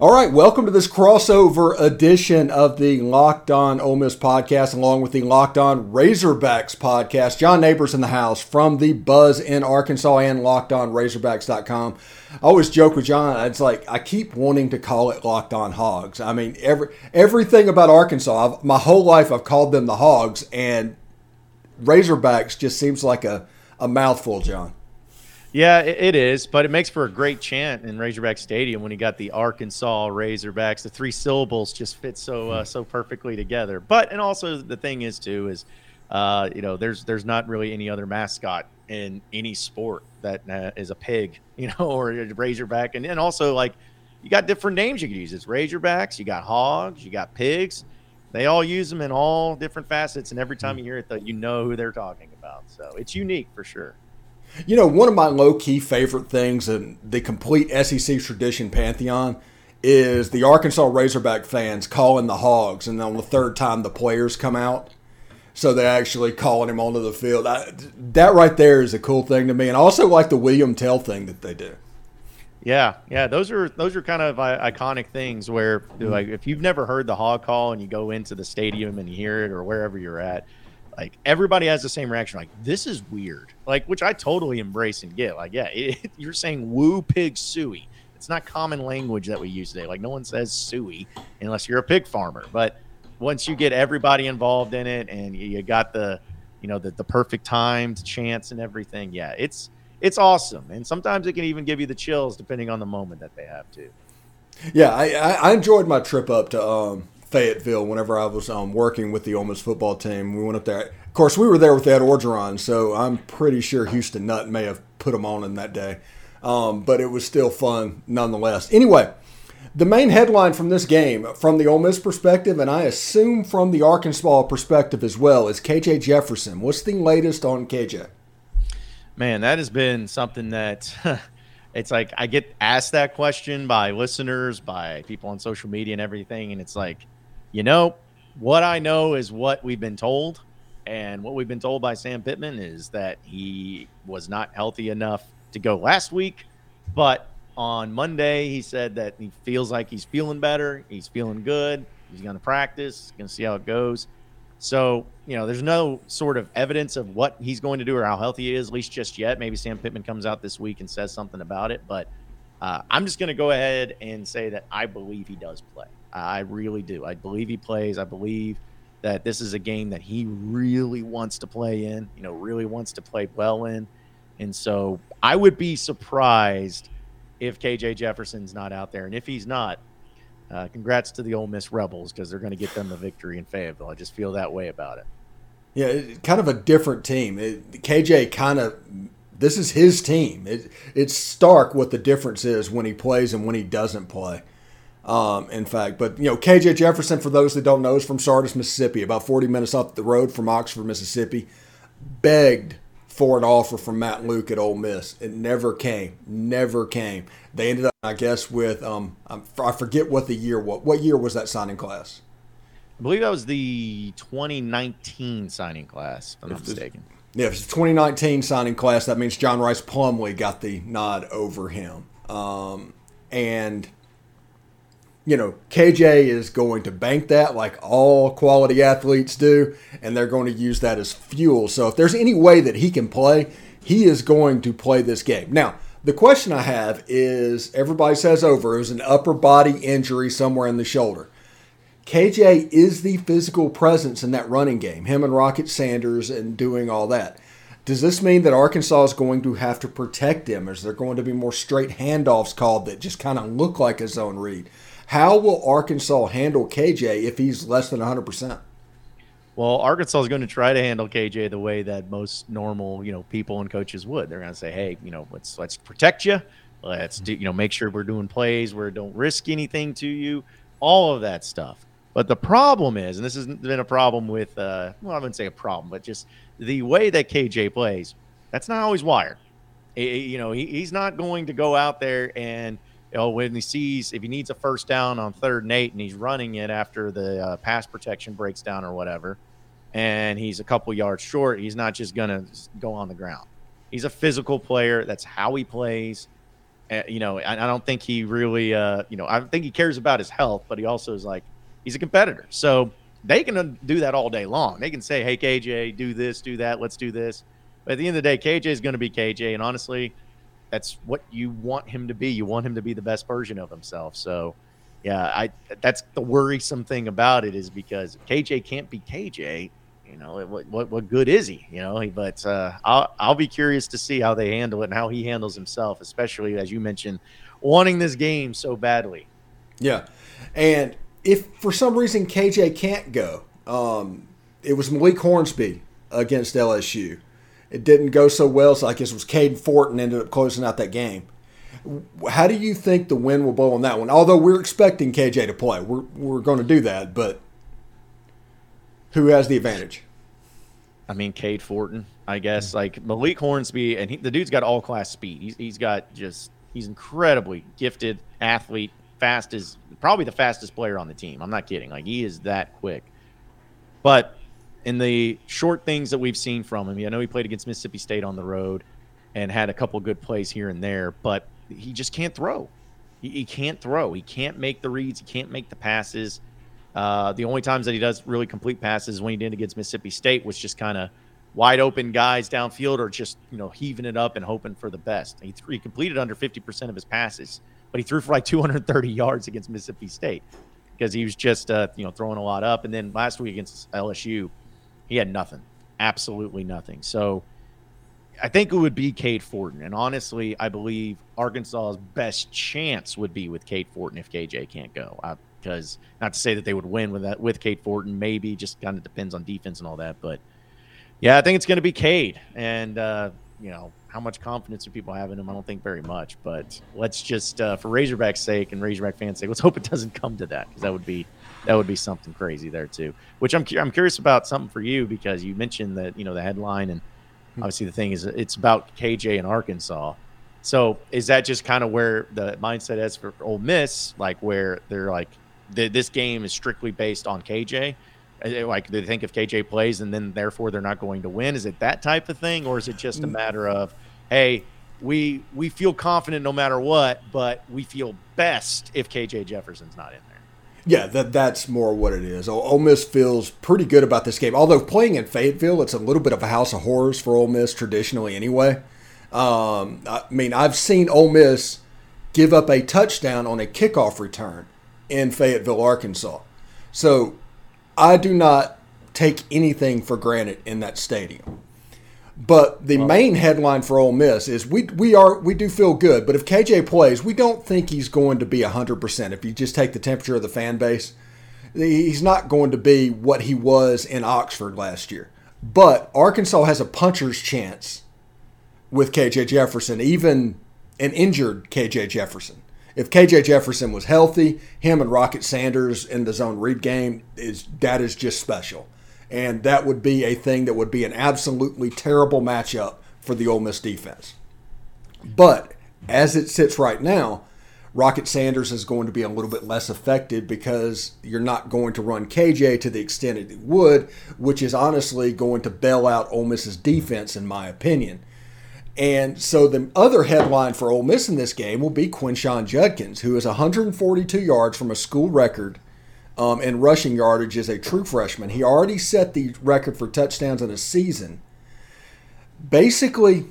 All right, welcome to this crossover edition of the Locked On Ole Miss podcast, along with the Locked On Razorbacks podcast. John Neighbors in the house from the Buzz in Arkansas and Locked On LockedOnRazorbacks.com. I always joke with John. It's like I keep wanting to call it Locked On Hogs. I mean, every everything about Arkansas. I've, my whole life, I've called them the Hogs, and Razorbacks just seems like a, a mouthful, John. Yeah, it is, but it makes for a great chant in Razorback Stadium when you got the Arkansas Razorbacks. The three syllables just fit so uh, so perfectly together. But and also the thing is too is, uh, you know, there's there's not really any other mascot in any sport that uh, is a pig, you know, or a Razorback, and and also like you got different names you could use. It's Razorbacks, you got hogs, you got pigs. They all use them in all different facets, and every time you hear it, though, you know who they're talking about. So it's unique for sure. You know, one of my low key favorite things in the complete SEC tradition pantheon is the Arkansas Razorback fans calling the Hogs, and on the third time the players come out. So they're actually calling him onto the field. I, that right there is a cool thing to me, and I also like the William Tell thing that they do. Yeah, yeah, those are those are kind of uh, iconic things where like if you've never heard the hog call and you go into the stadium and you hear it or wherever you're at, like everybody has the same reaction like this is weird. Like which i totally embrace and get like yeah it, you're saying woo pig sooie. It's not common language that we use today. Like no one says sooie unless you're a pig farmer but once you get everybody involved in it and you got the you know the, the perfect timed chance and everything yeah it's it's awesome. And sometimes it can even give you the chills depending on the moment that they have to yeah i i enjoyed my trip up to um Fayetteville whenever I was um, working with the Ole Miss football team. We went up there. Of course, we were there with Ed Orgeron, so I'm pretty sure Houston Nutt may have put him on in that day. Um, but it was still fun nonetheless. Anyway, the main headline from this game, from the Ole Miss perspective, and I assume from the Arkansas perspective as well, is KJ Jefferson. What's the latest on KJ? Man, that has been something that. it's like I get asked that question by listeners, by people on social media and everything, and it's like, you know, what I know is what we've been told. And what we've been told by Sam Pittman is that he was not healthy enough to go last week. But on Monday, he said that he feels like he's feeling better. He's feeling good. He's going to practice, going to see how it goes. So, you know, there's no sort of evidence of what he's going to do or how healthy he is, at least just yet. Maybe Sam Pittman comes out this week and says something about it. But uh, I'm just going to go ahead and say that I believe he does play. I really do. I believe he plays. I believe that this is a game that he really wants to play in, you know, really wants to play well in. And so I would be surprised if KJ Jefferson's not out there. And if he's not, uh, congrats to the Ole Miss Rebels because they're going to get them the victory in Fayetteville. I just feel that way about it. Yeah, kind of a different team. It, KJ kind of this is his team. It, it's stark what the difference is when he plays and when he doesn't play. Um, in fact, but you know, KJ Jefferson, for those that don't know, is from Sardis, Mississippi, about 40 minutes up the road from Oxford, Mississippi. Begged for an offer from Matt Luke at Ole Miss. It never came. Never came. They ended up, I guess, with um, I forget what the year what what year was that signing class. I believe that was the 2019 signing class, if I'm not mistaken. Yeah, if it's 2019 signing class, that means John Rhys Plumlee got the nod over him. Um, and you know, KJ is going to bank that like all quality athletes do, and they're going to use that as fuel. So if there's any way that he can play, he is going to play this game. Now, the question I have is everybody says over, it was an upper body injury somewhere in the shoulder. KJ is the physical presence in that running game, him and Rocket Sanders and doing all that. Does this mean that Arkansas is going to have to protect him? Is there going to be more straight handoffs called that just kind of look like a zone read? How will Arkansas handle KJ if he's less than 100%? Well, Arkansas is going to try to handle KJ the way that most normal, you know, people and coaches would. They're going to say, "Hey, you know, let's let's protect you. Let's do, you know, make sure we're doing plays where don't risk anything to you. All of that stuff." But the problem is, and this has been a problem with, uh, well, I wouldn't say a problem, but just the way that KJ plays. That's not always wired. you know, he, he's not going to go out there and you know, when he sees if he needs a first down on third and eight and he's running it after the uh, pass protection breaks down or whatever, and he's a couple yards short, he's not just going to go on the ground. He's a physical player. That's how he plays. Uh, you know, I, I, don't think he really, uh, you know, I think he cares about his health, but he also is like, he's a competitor. So they can do that all day long. They can say, hey, KJ, do this, do that, let's do this. But at the end of the day, KJ is going to be KJ. And honestly, that's what you want him to be. You want him to be the best version of himself. So, yeah, I that's the worrisome thing about it is because KJ can't be KJ. You know, what what what good is he? You know, but uh, I'll I'll be curious to see how they handle it and how he handles himself, especially as you mentioned, wanting this game so badly. Yeah, and if for some reason KJ can't go, um, it was Malik Hornsby against LSU. It didn't go so well, so I guess it was Caden Fortin ended up closing out that game. How do you think the wind will blow on that one? Although we're expecting KJ to play, we're we're going to do that, but who has the advantage? I mean, Cade Fortin, I guess. Like Malik Hornsby, and he, the dude's got all class speed. He's, he's got just, he's incredibly gifted athlete, fast as probably the fastest player on the team. I'm not kidding. Like he is that quick. But in the short things that we've seen from him, I know he played against Mississippi State on the road and had a couple good plays here and there, but he just can't throw. He, he can't throw. He can't make the reads. He can't make the passes. Uh, the only times that he does really complete passes when he did against Mississippi State was just kind of wide open guys downfield or just you know heaving it up and hoping for the best. He, he completed under 50% of his passes, but he threw for like 230 yards against Mississippi State because he was just uh, you know throwing a lot up. And then last week against LSU, he had nothing, absolutely nothing. So I think it would be Cade Fortin. And honestly, I believe Arkansas's best chance would be with Cade Fortin if KJ can't go. Because not to say that they would win with that with Cade Fortin, maybe just kind of depends on defense and all that. But yeah, I think it's going to be Cade. And uh, you know how much confidence do people have in him? I don't think very much. But let's just uh, for Razorback's sake and Razorback fans' sake, let's hope it doesn't come to that because that would be that would be something crazy there too. Which I'm I'm curious about something for you because you mentioned that you know the headline and Hmm. Obviously, the thing is, it's about KJ in Arkansas. So is that just kind of where the mindset is for Ole Miss, like where they're like, the, this game is strictly based on KJ? Uh, like they think if KJ plays and then therefore they're not going to win? Is it that type of thing, or is it just a mm. matter of, hey, we we feel confident no matter what, but we feel best if KJ Jefferson's not in? Yeah, that that's more what it is. Ole Miss feels pretty good about this game. Although playing in Fayetteville, it's a little bit of a house of horrors for Ole Miss traditionally, anyway. Um, I mean, I've seen Ole Miss give up a touchdown on a kickoff return in Fayetteville, Arkansas. So I do not take anything for granted in that stadium. But the main headline for Ole Miss is we we are we do feel good, but if KJ plays, we don't think he's going to be hundred percent. If you just take the temperature of the fan base, he's not going to be what he was in Oxford last year. But Arkansas has a puncher's chance with KJ Jefferson, even an injured KJ Jefferson. If KJ Jefferson was healthy, him and Rocket Sanders in the zone read game is that is just special and that would be a thing that would be an absolutely terrible matchup for the Ole Miss defense. But as it sits right now, Rocket Sanders is going to be a little bit less effective because you're not going to run KJ to the extent it would, which is honestly going to bail out Ole Miss's defense, in my opinion. And so the other headline for Ole Miss in this game will be Quinshon Judkins, who is 142 yards from a school record um, in rushing yardage as a true freshman. He already set the record for touchdowns in a season. Basically,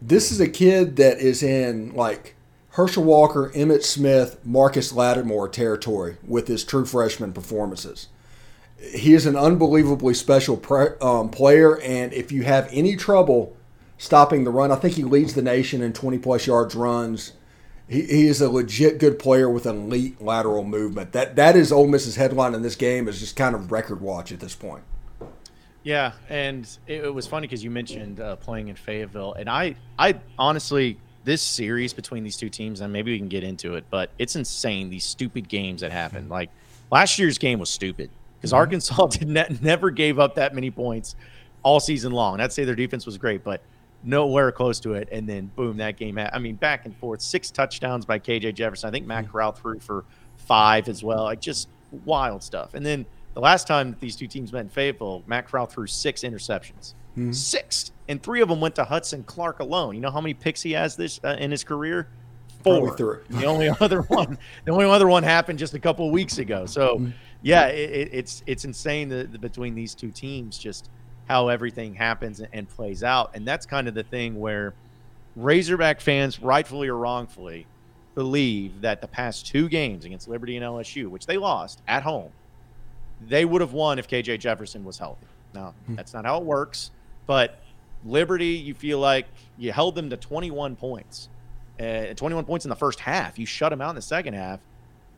this is a kid that is in like Herschel Walker, Emmitt Smith, Marcus Lattimore territory with his true freshman performances. He is an unbelievably special pre- um, player, and if you have any trouble stopping the run, I think he leads the nation in 20 plus yards runs he, he is a legit good player with an elite lateral movement. That that is Ole Miss's headline in this game is just kind of record watch at this point. Yeah, and it, it was funny because you mentioned uh, playing in Fayetteville, and I I honestly this series between these two teams, and maybe we can get into it, but it's insane these stupid games that happen. Like last year's game was stupid because mm-hmm. Arkansas did ne- never gave up that many points all season long. I'd say their defense was great, but nowhere close to it. And then boom, that game. I mean, back and forth, six touchdowns by KJ Jefferson. I think Matt mm-hmm. Corral threw for five as well. Like just wild stuff. And then the last time these two teams met in Fayetteville, Matt Corral threw six interceptions. Mm-hmm. Six, and three of them went to Hudson Clark alone. You know how many picks he has this uh, in his career? four. The only other one, the only other one happened just a couple of weeks ago. So, mm-hmm. yeah, it, it's it's insane that between these two teams, just how everything happens and plays out, and that's kind of the thing where Razorback fans, rightfully or wrongfully, believe that the past two games against Liberty and LSU, which they lost at home, they would have won if KJ Jefferson was healthy. Now, hmm. that's not how it works, but Liberty, you feel like you held them to 21 points uh, 21 points in the first half. You shut them out in the second half,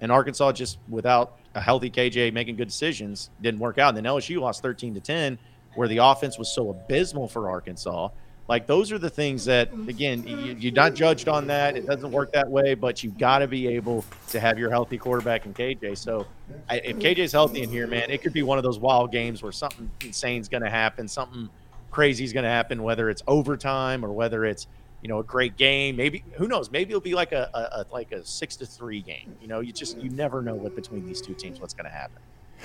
and Arkansas just without a healthy KJ making good decisions didn't work out. And then LSU lost 13 to 10, where the offense was so abysmal for Arkansas. Like those are the things that, again, you, are not judged on that. It doesn't work that way, but you've got to be able to have your healthy quarterback in KJ. So I, if KJ's healthy in here, man, it could be one of those wild games where something insane is going to happen, something crazy is going to happen, whether it's overtime or whether it's you know, a great game. Maybe who knows? Maybe it'll be like a, a, a like a six to three game. You know, you just you never know what between these two teams what's going to happen.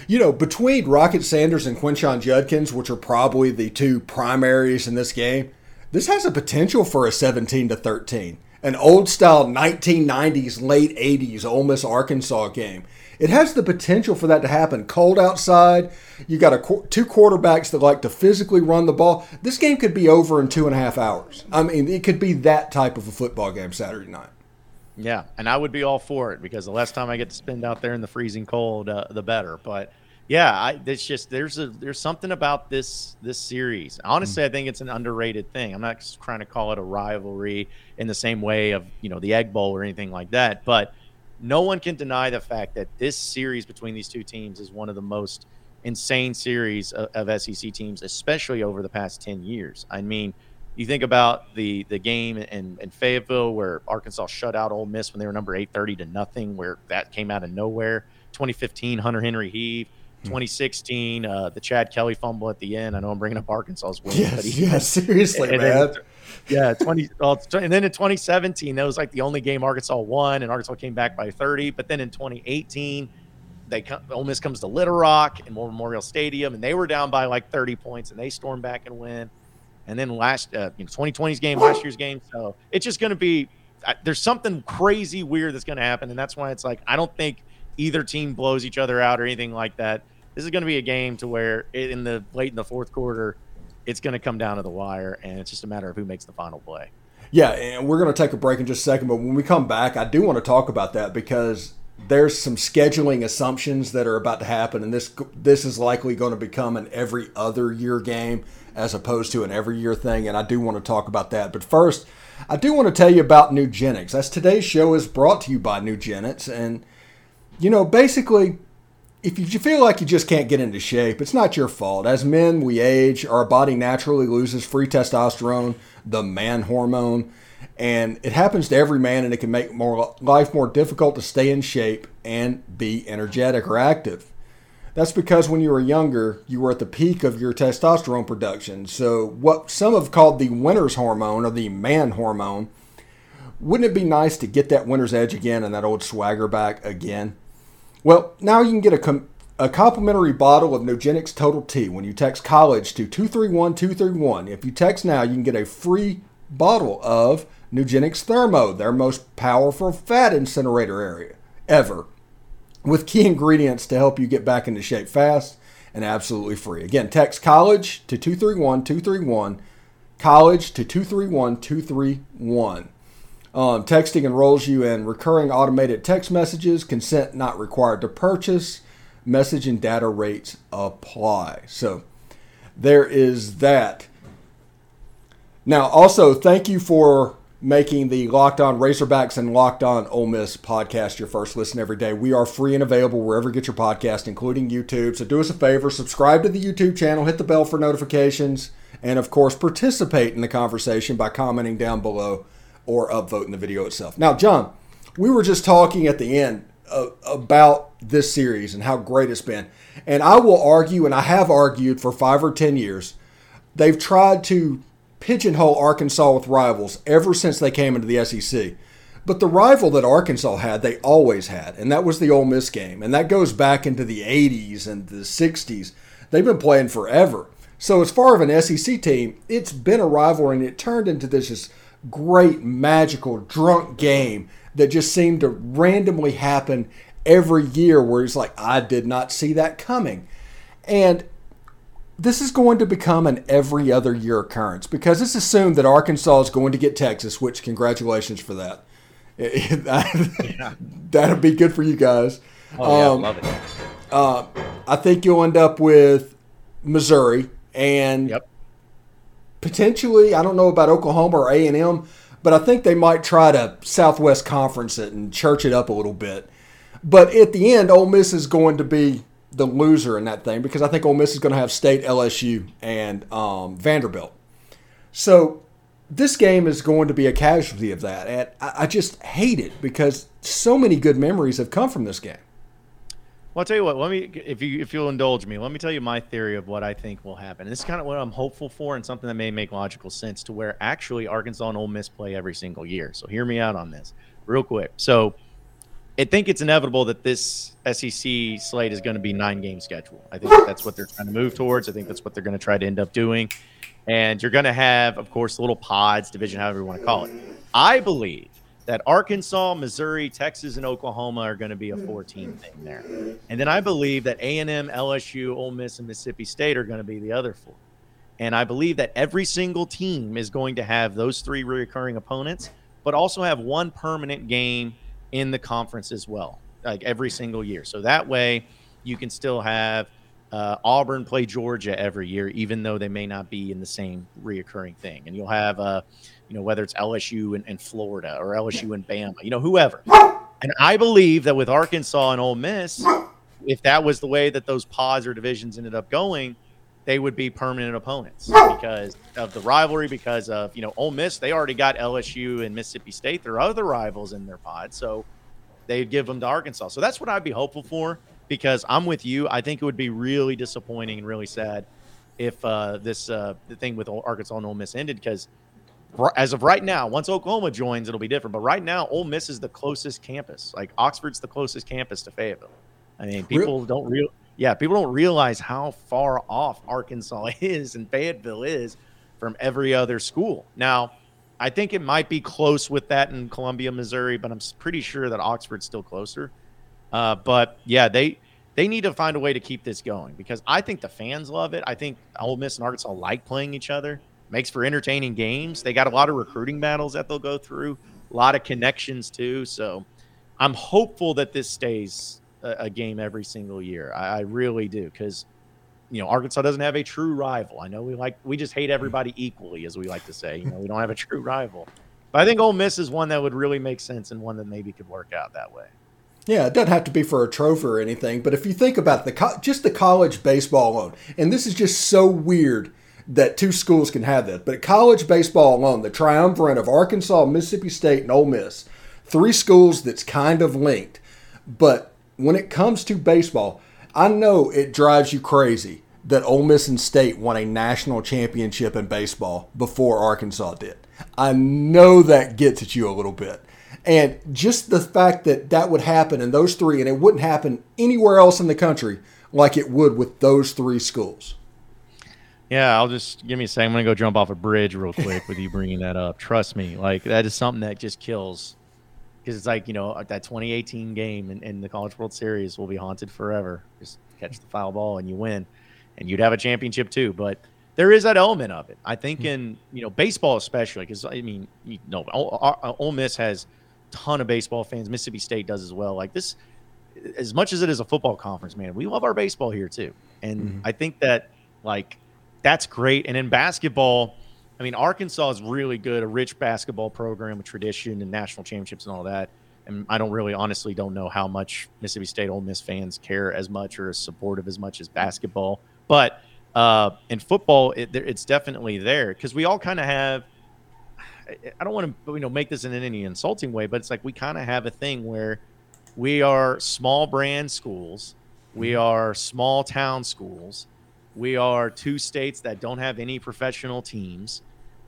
You know, between Rocket Sanders and Quinshon Judkins, which are probably the two primaries in this game, this has a potential for a 17 to 13, an old style 1990s, late 80s Ole Miss Arkansas game. It has the potential for that to happen. Cold outside, you got a two quarterbacks that like to physically run the ball. This game could be over in two and a half hours. I mean, it could be that type of a football game Saturday night. Yeah, and I would be all for it because the less time I get to spend out there in the freezing cold, uh, the better. But yeah, I, it's just there's a there's something about this this series. Honestly, mm-hmm. I think it's an underrated thing. I'm not trying to call it a rivalry in the same way of you know the Egg Bowl or anything like that, but no one can deny the fact that this series between these two teams is one of the most insane series of, of, SEC teams, especially over the past 10 years. I mean, you think about the the game in, in Fayetteville where Arkansas shut out Ole Miss when they were number 830 to nothing, where that came out of nowhere. 2015, Hunter Henry heave. Hmm. 2016, uh, the Chad Kelly fumble at the end. I know I'm bringing up Arkansas's win, yes, but he, yeah, seriously, man. Then, yeah, 20. Well, and then in 2017, that was like the only game Arkansas won, and Arkansas came back by 30. But then in 2018, they come, Ole Miss comes to Little Rock and Memorial Stadium, and they were down by like 30 points, and they storm back and win. And then last, uh, you know, 2020's game, last year's game. So it's just going to be. There's something crazy weird that's going to happen, and that's why it's like I don't think either team blows each other out or anything like that. This is going to be a game to where in the late in the fourth quarter, it's going to come down to the wire, and it's just a matter of who makes the final play. Yeah, and we're going to take a break in just a second, but when we come back, I do want to talk about that because there's some scheduling assumptions that are about to happen, and this this is likely going to become an every other year game as opposed to an every year thing, and I do want to talk about that. But first, I do want to tell you about Nugenix. As today's show is brought to you by Nugenix, and you know basically if you feel like you just can't get into shape, it's not your fault. As men, we age, our body naturally loses free testosterone, the man hormone, and it happens to every man and it can make more life more difficult to stay in shape and be energetic or active. That's because when you were younger, you were at the peak of your testosterone production. So, what some have called the winner's hormone or the man hormone, wouldn't it be nice to get that winner's edge again and that old swagger back again? Well, now you can get a, com- a complimentary bottle of Nugenix Total T when you text college to 231231. If you text now, you can get a free bottle of Nugenix Thermo, their most powerful fat incinerator area ever, with key ingredients to help you get back into shape fast and absolutely free. Again, text college to 231231, college to 231231. Um, texting enrolls you in recurring automated text messages, consent not required to purchase, message and data rates apply. So there is that. Now, also, thank you for making the Locked On Razorbacks and Locked On Ole Miss podcast your first listen every day. We are free and available wherever you get your podcast, including YouTube. So do us a favor, subscribe to the YouTube channel, hit the bell for notifications, and of course, participate in the conversation by commenting down below or upvoting the video itself. Now, John, we were just talking at the end uh, about this series and how great it's been. And I will argue, and I have argued for five or 10 years, they've tried to pigeonhole Arkansas with rivals ever since they came into the SEC. But the rival that Arkansas had, they always had, and that was the Ole Miss game. And that goes back into the 80s and the 60s. They've been playing forever. So, as far as an SEC team, it's been a rivalry, and it turned into this just great, magical, drunk game that just seemed to randomly happen every year where it's like, I did not see that coming. And this is going to become an every other year occurrence because it's assumed that Arkansas is going to get Texas, which congratulations for that. That'd be good for you guys. Oh, yeah, um, love it. Uh, I think you'll end up with Missouri and yep. potentially, I don't know about Oklahoma or A and M, but I think they might try to Southwest Conference it and church it up a little bit. But at the end, Ole Miss is going to be the loser in that thing because I think Ole Miss is going to have State, LSU, and um, Vanderbilt. So this game is going to be a casualty of that, and I just hate it because so many good memories have come from this game. Well, I'll tell you what. Let me, if you if you'll indulge me, let me tell you my theory of what I think will happen. This is kind of what I'm hopeful for, and something that may make logical sense to where actually Arkansas and Ole Miss play every single year. So hear me out on this, real quick. So I think it's inevitable that this SEC slate is going to be nine game schedule. I think that's what they're trying to move towards. I think that's what they're going to try to end up doing. And you're going to have, of course, little pods, division, however you want to call it. I believe that Arkansas, Missouri, Texas, and Oklahoma are going to be a four-team thing there. And then I believe that A&M, LSU, Ole Miss, and Mississippi State are going to be the other four. And I believe that every single team is going to have those three recurring opponents, but also have one permanent game – in the conference as well, like every single year. So that way you can still have uh, Auburn play Georgia every year, even though they may not be in the same reoccurring thing. And you'll have, uh, you know, whether it's LSU and, and Florida or LSU and Bama, you know, whoever. And I believe that with Arkansas and Ole Miss, if that was the way that those pods or divisions ended up going, they would be permanent opponents because of the rivalry. Because of you know Ole Miss, they already got LSU and Mississippi State. There are other rivals in their pod, so they'd give them to Arkansas. So that's what I'd be hopeful for. Because I'm with you. I think it would be really disappointing and really sad if uh, this uh, the thing with Arkansas and Ole Miss ended. Because as of right now, once Oklahoma joins, it'll be different. But right now, Ole Miss is the closest campus. Like Oxford's the closest campus to Fayetteville. I mean, people don't real yeah, people don't realize how far off Arkansas is and Fayetteville is from every other school. Now, I think it might be close with that in Columbia, Missouri, but I'm pretty sure that Oxford's still closer. Uh, but yeah, they they need to find a way to keep this going because I think the fans love it. I think Ole Miss and Arkansas like playing each other. Makes for entertaining games. They got a lot of recruiting battles that they'll go through, a lot of connections too. So I'm hopeful that this stays a, game every single year. I, I really do because you know Arkansas doesn't have a true rival. I know we like we just hate everybody equally, as we like to say. You know, we don't have a true rival. But I think Ole Miss is one that would really make sense and one that maybe could work out that way. Yeah, it doesn't have to be for a trophy or anything, but if you think about the just the college baseball alone, and this is just so weird that two schools can have that, but college baseball alone, the triumvirate of Arkansas, Mississippi State, and Ole Miss, three schools that's kind of linked, but when it comes to baseball, I know it drives you crazy that Ole Miss and State won a national championship in baseball before Arkansas did. I know that gets at you a little bit. And just the fact that that would happen in those three, and it wouldn't happen anywhere else in the country like it would with those three schools. Yeah, I'll just give me a second. I'm going to go jump off a bridge real quick with you bringing that up. Trust me, like that is something that just kills because it's like you know that 2018 game in, in, the College World Series will be haunted forever. Just catch the foul ball and you win, and you'd have a championship too. But there is that element of it. I think hmm. in you know baseball especially because I mean you know Ole, Ole Miss has a ton of baseball fans. Mississippi State does as well. Like this, as much as it is a football conference, man, we love our baseball here too. And mm-hmm. I think that like that's great. And in basketball I mean, Arkansas is really good, a rich basketball program with tradition and national championships and all that. And I don't really, honestly, don't know how much Mississippi State Ole Miss fans care as much or as supportive as much as basketball. But uh, in football, it, it's definitely there because we all kind of have. I don't want to, you know, make this in any insulting way, but it's like we kind of have a thing where we are small brand schools, we mm-hmm. are small town schools, we are two states that don't have any professional teams,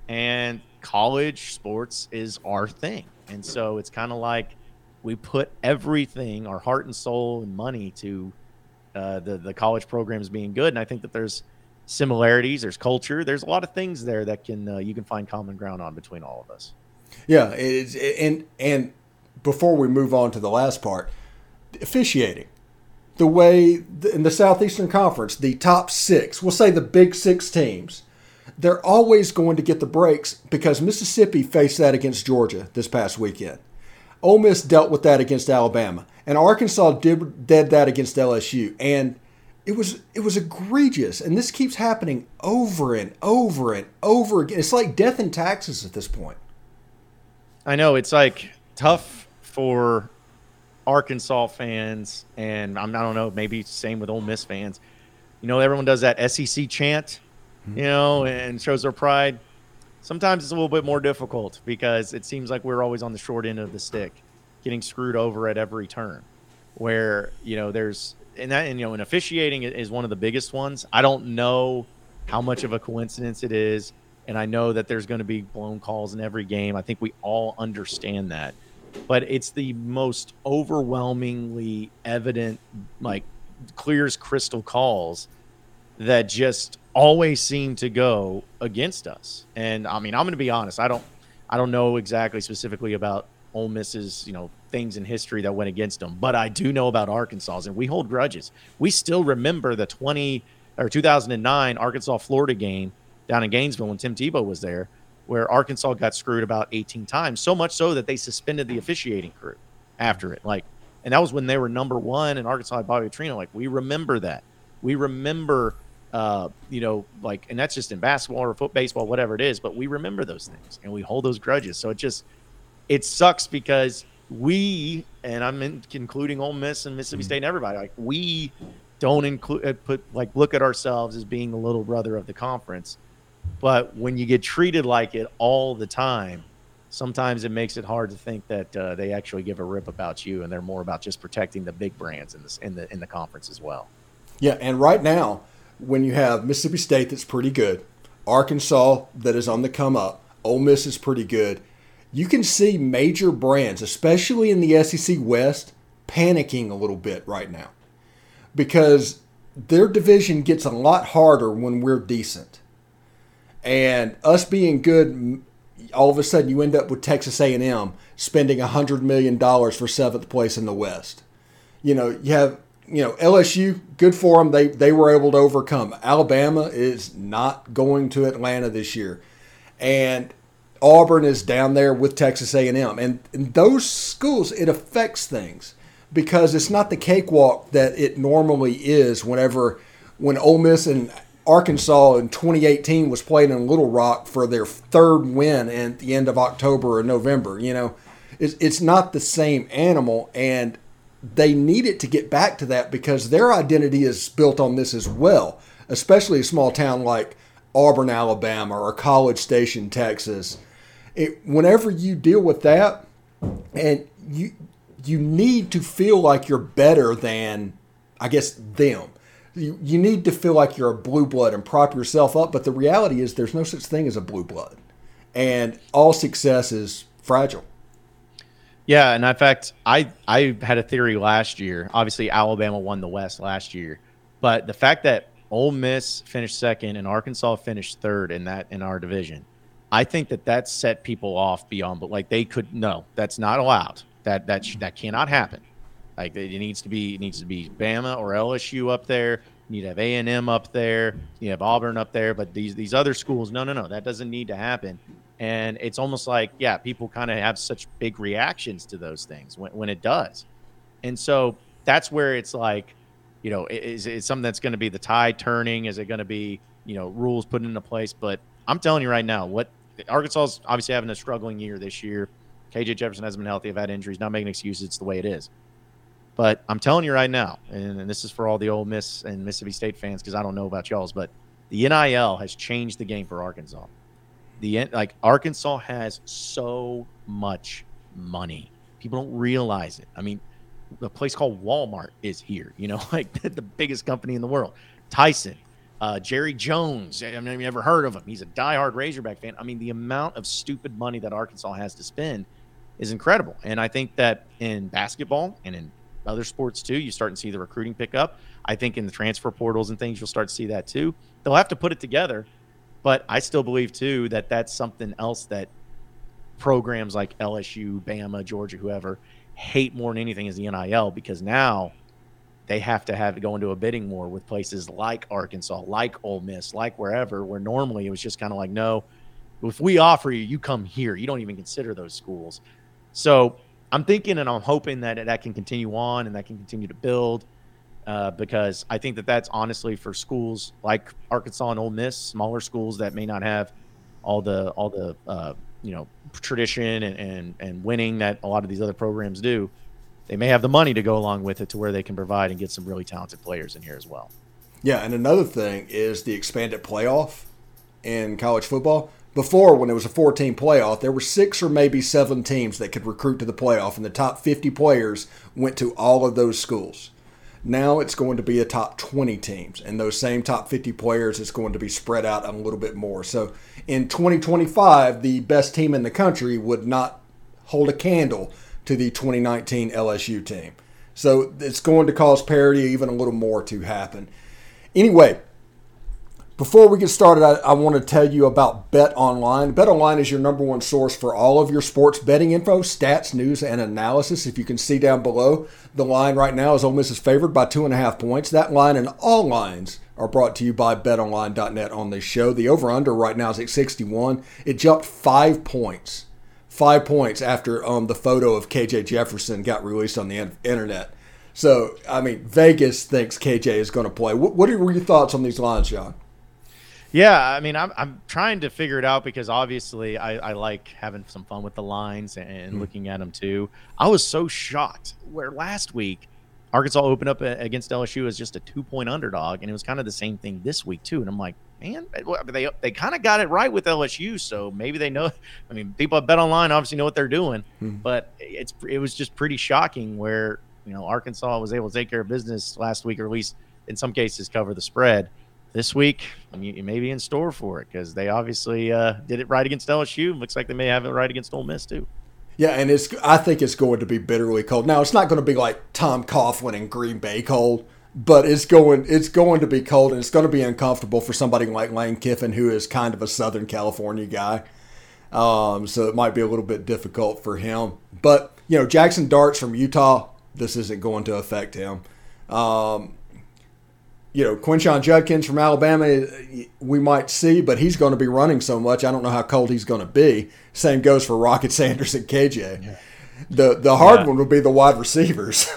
and college sports is our thing. And so it's kind of like we put everything, our heart and soul and money to uh, the the college programs being good. And I think that there's similarities, there's culture, there's a lot of things there that can uh, you can find common ground on between all of us. Yeah, and and before we move on to the last part, officiating. The way in the Southeastern Conference, the top six, we'll say the big six teams, they're always going to get the breaks because Mississippi faced that against Georgia this past weekend. Ole Miss dealt with that against Alabama, and Arkansas did, did that against LSU, and it was it was egregious. And this keeps happening over and over and over again. It's like death and taxes at this point. I know it's like tough for Arkansas fans, and I'm, I don't know, maybe same with Ole Miss fans. You know, everyone does that SEC chant, you mm-hmm. know, and shows their pride. Sometimes it's a little bit more difficult because it seems like we're always on the short end of the stick, getting screwed over at every turn. Where you know there's and that and you know and officiating is one of the biggest ones. I don't know how much of a coincidence it is, and I know that there's going to be blown calls in every game. I think we all understand that, but it's the most overwhelmingly evident, like clear as crystal calls that just always seem to go against us. And I mean, I'm going to be honest. I don't, I don't know exactly specifically about Ole Miss's, you know, things in history that went against them, but I do know about Arkansas, and we hold grudges. We still remember the 20 or 2009 Arkansas Florida game down in Gainesville when Tim Tebow was there, where Arkansas got screwed about 18 times, so much so that they suspended the officiating crew after it. Like, and that was when they were number one, and Arkansas had Bobby Petrino. Like, we remember that. We remember uh, you know, like, and that's just in basketball or foot, baseball, whatever it is. But we remember those things and we hold those grudges. So it just, it sucks because we, and I'm in, including Ole Miss and Mississippi State and everybody, like we don't include uh, put like look at ourselves as being the little brother of the conference. But when you get treated like it all the time, sometimes it makes it hard to think that uh, they actually give a rip about you, and they're more about just protecting the big brands in this in the in the conference as well. Yeah, and right now when you have Mississippi State that's pretty good, Arkansas that is on the come up, Ole Miss is pretty good. You can see major brands, especially in the SEC West, panicking a little bit right now because their division gets a lot harder when we're decent. And us being good, all of a sudden you end up with Texas A&M spending $100 million for seventh place in the West. You know, you have you know LSU, good for them. They they were able to overcome. Alabama is not going to Atlanta this year, and Auburn is down there with Texas A&M, and those schools it affects things because it's not the cakewalk that it normally is. Whenever when Ole Miss and Arkansas in 2018 was playing in Little Rock for their third win at the end of October or November, you know, it's, it's not the same animal and they needed to get back to that because their identity is built on this as well, especially a small town like Auburn, Alabama, or College Station, Texas. It, whenever you deal with that, and you you need to feel like you're better than, I guess, them. You, you need to feel like you're a blue blood and prop yourself up. But the reality is, there's no such thing as a blue blood, and all success is fragile. Yeah, and in fact, I I had a theory last year. Obviously, Alabama won the West last year, but the fact that Ole Miss finished second and Arkansas finished third in that in our division, I think that that set people off beyond. But like they could no, that's not allowed. That that that cannot happen. Like it needs to be it needs to be Bama or LSU up there. You need to have A and M up there. You have Auburn up there. But these these other schools, no, no, no, that doesn't need to happen. And it's almost like yeah people kind of have such big reactions to those things when, when it does. And so that's where it's like you know is it something that's going to be the tide turning? Is it going to be you know rules put into place? But i'm telling you right now what arkansas is obviously having a struggling year this year. Kj jefferson hasn't been healthy. I've had injuries. Not making excuses. It's the way it is but i'm telling you right now and, and this is for all the Ole Miss and mississippi state fans because i don't know about y'all's but the nil has changed the game for arkansas the like Arkansas has so much money. People don't realize it. I mean, a place called Walmart is here. You know, like the biggest company in the world. Tyson, uh, Jerry Jones. I mean, I've never heard of him. He's a diehard Razorback fan. I mean, the amount of stupid money that Arkansas has to spend is incredible. And I think that in basketball and in other sports too, you start to see the recruiting pick up. I think in the transfer portals and things, you'll start to see that too. They'll have to put it together but I still believe too that that's something else that programs like LSU, Bama, Georgia, whoever hate more than anything is the NIL because now they have to have to go into a bidding war with places like Arkansas, like Ole Miss, like wherever, where normally it was just kind of like, no, if we offer you, you come here. You don't even consider those schools. So I'm thinking and I'm hoping that that can continue on and that can continue to build uh, because I think that that's honestly for schools like Arkansas and Ole Miss, smaller schools that may not have all the all the uh, you know tradition and, and and winning that a lot of these other programs do. They may have the money to go along with it to where they can provide and get some really talented players in here as well. Yeah, and another thing is the expanded playoff in college football. Before, when it was a 14 playoff, there were six or maybe seven teams that could recruit to the playoff, and the top 50 players went to all of those schools. Now it's going to be a top 20 teams, and those same top 50 players is going to be spread out a little bit more. So in 2025, the best team in the country would not hold a candle to the 2019 LSU team. So it's going to cause parity even a little more to happen. Anyway, before we get started, I, I, want to tell you about Bet Online. Bet Online is your number one source for all of your sports betting info, stats, news, and analysis. If you can see down below, the line right now is Ole Miss is favored by two and a half points. That line and all lines are brought to you by BetOnline.net on this show. The over/under right now is at 61. It jumped five points, five points after um, the photo of KJ Jefferson got released on the internet. So, I mean, Vegas thinks KJ is going to play. What, what are your thoughts on these lines, John? Yeah, I mean, I'm, I'm trying to figure it out because obviously I, I like having some fun with the lines and mm. looking at them too. I was so shocked where last week Arkansas opened up against LSU as just a two point underdog, and it was kind of the same thing this week too. And I'm like, man, they they kind of got it right with LSU, so maybe they know. I mean, people at Bet Online obviously know what they're doing, mm. but it's it was just pretty shocking where you know Arkansas was able to take care of business last week, or at least in some cases cover the spread this week, you may be in store for it because they obviously uh, did it right against LSU. Looks like they may have it right against Ole Miss too. Yeah, and it's I think it's going to be bitterly cold. Now it's not going to be like Tom Coughlin in Green Bay cold, but it's going it's going to be cold and it's going to be uncomfortable for somebody like Lane Kiffin, who is kind of a Southern California guy. Um, so it might be a little bit difficult for him. But you know, Jaxson Darts from Utah, this isn't going to affect him. Um, you know, Quinshon Judkins from Alabama, eh, we might see, but he's going to be running so much. I don't know how cold he's going to be. Same goes for Rocket Sanders and KJ. Yeah. The the hard yeah. one would be the wide receivers.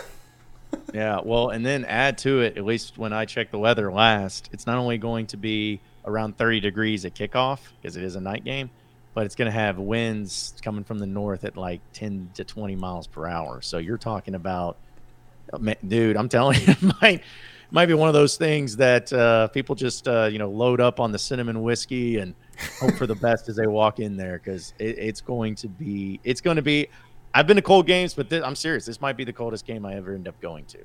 yeah, well, and then add to it, at least when I checked the weather last, it's not only going to be around 30 degrees at kickoff because it is a night game, but it's going to have winds coming from the north at like 10 to 20 miles per hour. So you're talking about, dude, I'm telling you, might might be one of those things that uh, people just uh, you know load up on the cinnamon whiskey and hope for the best as they walk in there because it, it's going to be it's going to be. I've been to cold games, but this, I'm serious. This might be the coldest game I ever end up going to.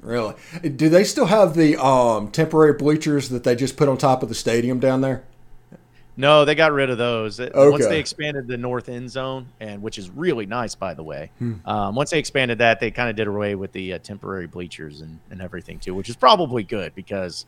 Really? Do they still have the um, temporary bleachers that they just put on top of the stadium down there? No, they got rid of those. Okay. Once they expanded the north end zone, and which is really nice, by the way. Hmm. Um, once they expanded that, they kind of did away with the uh, temporary bleachers and, and everything too, which is probably good because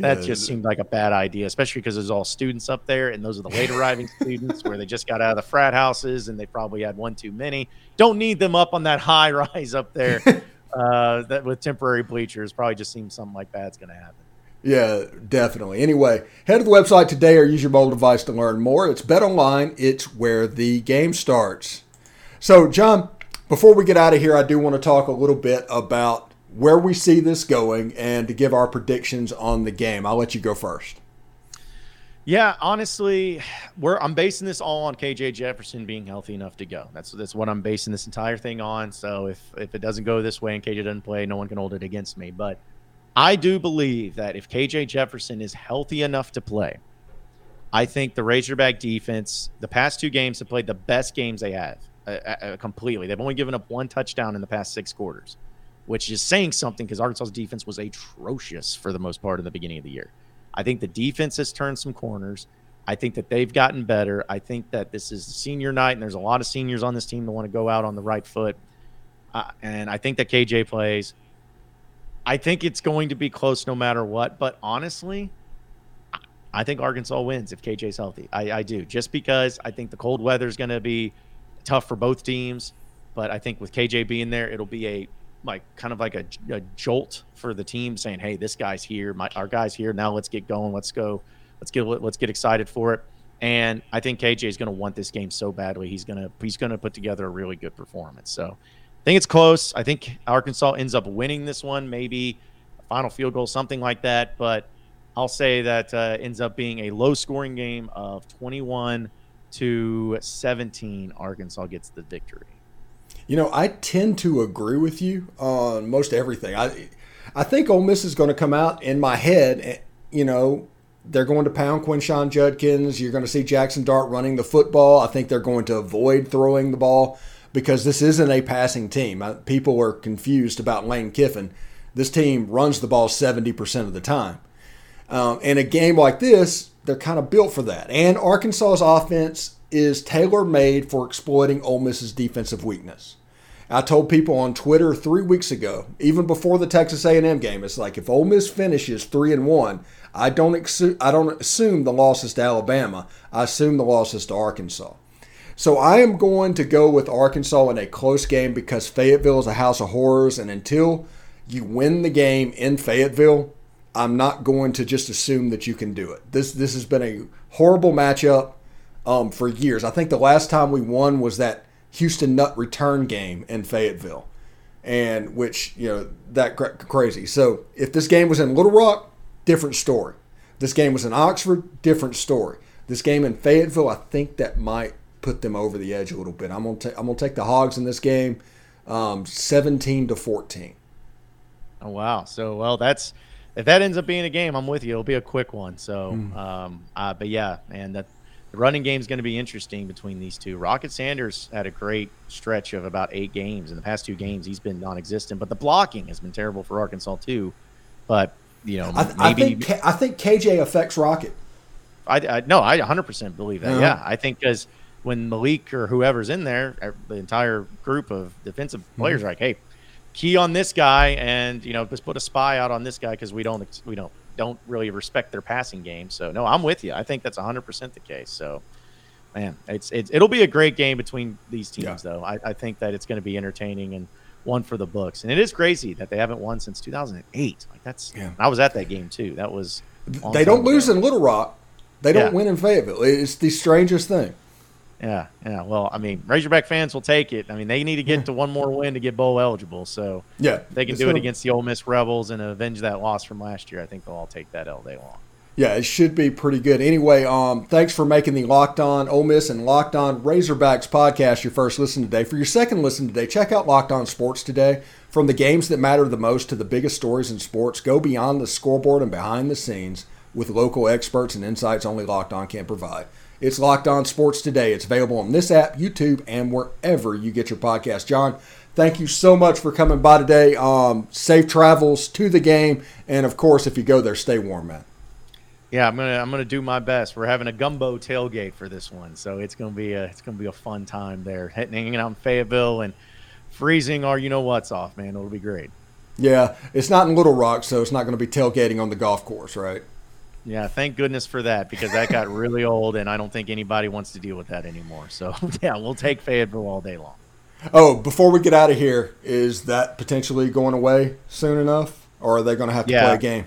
that yeah. just seemed like a bad idea, especially because there's all students up there, and those are the late arriving students where they just got out of the frat houses and they probably had one too many. Don't need them up on that high rise up there. uh, that with temporary bleachers probably just seems something like that's going to happen. Yeah, definitely. Anyway, head to the website today or use your mobile device to learn more. It's Bet Online, it's where the game starts. So, John, before we get out of here, I do want to talk a little bit about where we see this going and to give our predictions on the game. I'll let you go first. Yeah, honestly, I'm basing this all on KJ Jefferson being healthy enough to go. That's that's what I'm basing this entire thing on. So if if it doesn't go this way and KJ doesn't play, no one can hold it against me. But I do believe that if KJ Jefferson is healthy enough to play, I think the Razorback defense, the past two games, have played the best games they have uh, uh, completely. They've only given up one touchdown in the past six quarters, which is saying something because Arkansas's defense was atrocious for the most part in the beginning of the year. I think the defense has turned some corners. I think that they've gotten better. I think that this is senior night, and there's a lot of seniors on this team that want to go out on the right foot. Uh, and I think that KJ plays. I think it's going to be close no matter what. But honestly, I think Arkansas wins if KJ's healthy. I, I do, just because I think the cold weather is going to be tough for both teams. But I think with KJ being there, it'll be a like kind of like a, a jolt for the team, saying, "Hey, this guy's here. My our guy's here. Now let's get going. Let's go. Let's get let's get excited for it." And I think KJ is going to want this game so badly. He's going to he's going to put together a really good performance. So think it's close. I think Arkansas ends up winning this one, maybe a final field goal, something like that. But I'll say that uh, ends up being a low scoring game of 21 to 17. Arkansas gets the victory. You know, I tend to agree with you on most everything. I I think Ole Miss is going to come out in my head. Eh, you know, they're going to pound Quinshon Judkins. You're going to see Jaxson Dart running the football. I think they're going to avoid throwing the ball because this isn't a passing team. People are confused about Lane Kiffin. This team runs the ball 70% of the time. Um, in a game like this, they're kind of built for that. And Arkansas's offense is tailor made for exploiting Ole Miss's defensive weakness. I told people on Twitter three weeks ago, even before the Texas A&M game, it's like if Ole Miss finishes three and one, I don't exu- I don't assume the losses to Alabama. I assume the losses to Arkansas. So I am going to go with Arkansas in a close game because Fayetteville is a house of horrors, and until you win the game in Fayetteville, I'm not going to just assume that you can do it. This this has been a horrible matchup um, for years. I think the last time we won was that Houston Nutt return game in Fayetteville, and which you know that crazy. So if this game was in Little Rock, different story. This game was in Oxford, different story. This game in Fayetteville, I think that might put them over the edge a little bit. I'm gonna take I'm gonna take the Hogs in this game, um, 17 to 14. Oh wow! So well, that's if that ends up being a game, I'm with you. It'll be a quick one. So, mm. um, uh, but yeah, and that the running game is going to be interesting between these two. Rocket Sanders had a great stretch of about eight games. In the past two games, he's been non-existent, but the blocking has been terrible for Arkansas too. But you know, I, maybe I think, I think KJ affects Rocket. I, I no, I 100% believe that. Uh-huh. Yeah, I think because when Malik or whoever's in there, er, the entire group of defensive mm-hmm. players mm-hmm. are like, hey, key on this guy, and you know, just put a spy out on this guy because we don't we don't don't really respect their passing game. So no, I'm with you. I think that's 100 percent the case. So man, it's, it's it'll be a great game between these teams, yeah. though. I, I think that it's going to be entertaining and one for the books. And it is crazy that they haven't won since 2008. Like that's yeah. I was at that game too. That was they don't lose in Little Rock. They don't yeah. win in Fayetteville. It's the strangest thing. Yeah, yeah. Well, I mean, Razorback fans will take it. I mean, they need to get to one more win to get bowl eligible. So yeah, they can do gonna... it against the Ole Miss Rebels and avenge that loss from last year. I think they'll all take that all day long. Yeah, it should be pretty good. Anyway, um, thanks for making the Locked On Ole Miss and Locked On Razorbacks podcast your first listen today. For your second listen today, check out Locked On Sports today. From the games that matter the most to the biggest stories in sports, go beyond the scoreboard and behind the scenes with local experts and insights only Locked On can provide. It's Locked On Sports Today. It's available on this app, YouTube, and wherever you get your podcast. John, thank you so much for coming by today. Um, safe travels to the game, and of course, if you go there, stay warm, man. Yeah, I'm gonna I'm gonna do my best. We're having a gumbo tailgate for this one, so it's gonna be a it's gonna be a fun time there, hanging out in Fayetteville and freezing our you know what's off, man. It'll be great. Yeah, it's not in Little Rock, so it's not going to be tailgating on the golf course, right? Yeah, thank goodness for that because that got really old, and I don't think anybody wants to deal with that anymore. So yeah, we'll take Fayetteville all day long. Oh, before we get out of here, is that potentially going away soon enough, or are they going to have to yeah. play a game?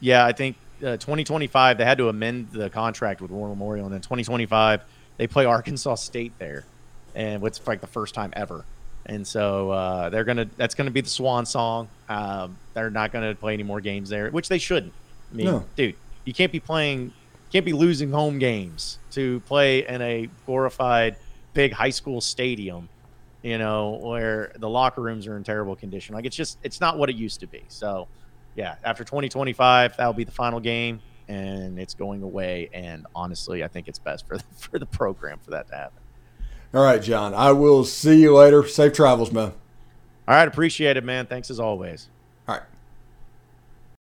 Yeah, I think uh, 2025 they had to amend the contract with War Memorial, and then 2025 they play Arkansas State there, and it's like the first time ever. And so uh, they're gonna that's gonna be the swan song. Um, they're not gonna play any more games there, which they shouldn't. I mean, no. dude, you can't be playing, can't be losing home games to play in a glorified big high school stadium, you know, where the locker rooms are in terrible condition. Like it's just, it's not what it used to be. So, yeah, after 2025, that'll be the final game, and it's going away. And honestly, I think it's best for the, for the program for that to happen. All right, John. I will see you later. Safe travels, man. All right, appreciate it, man. Thanks as always.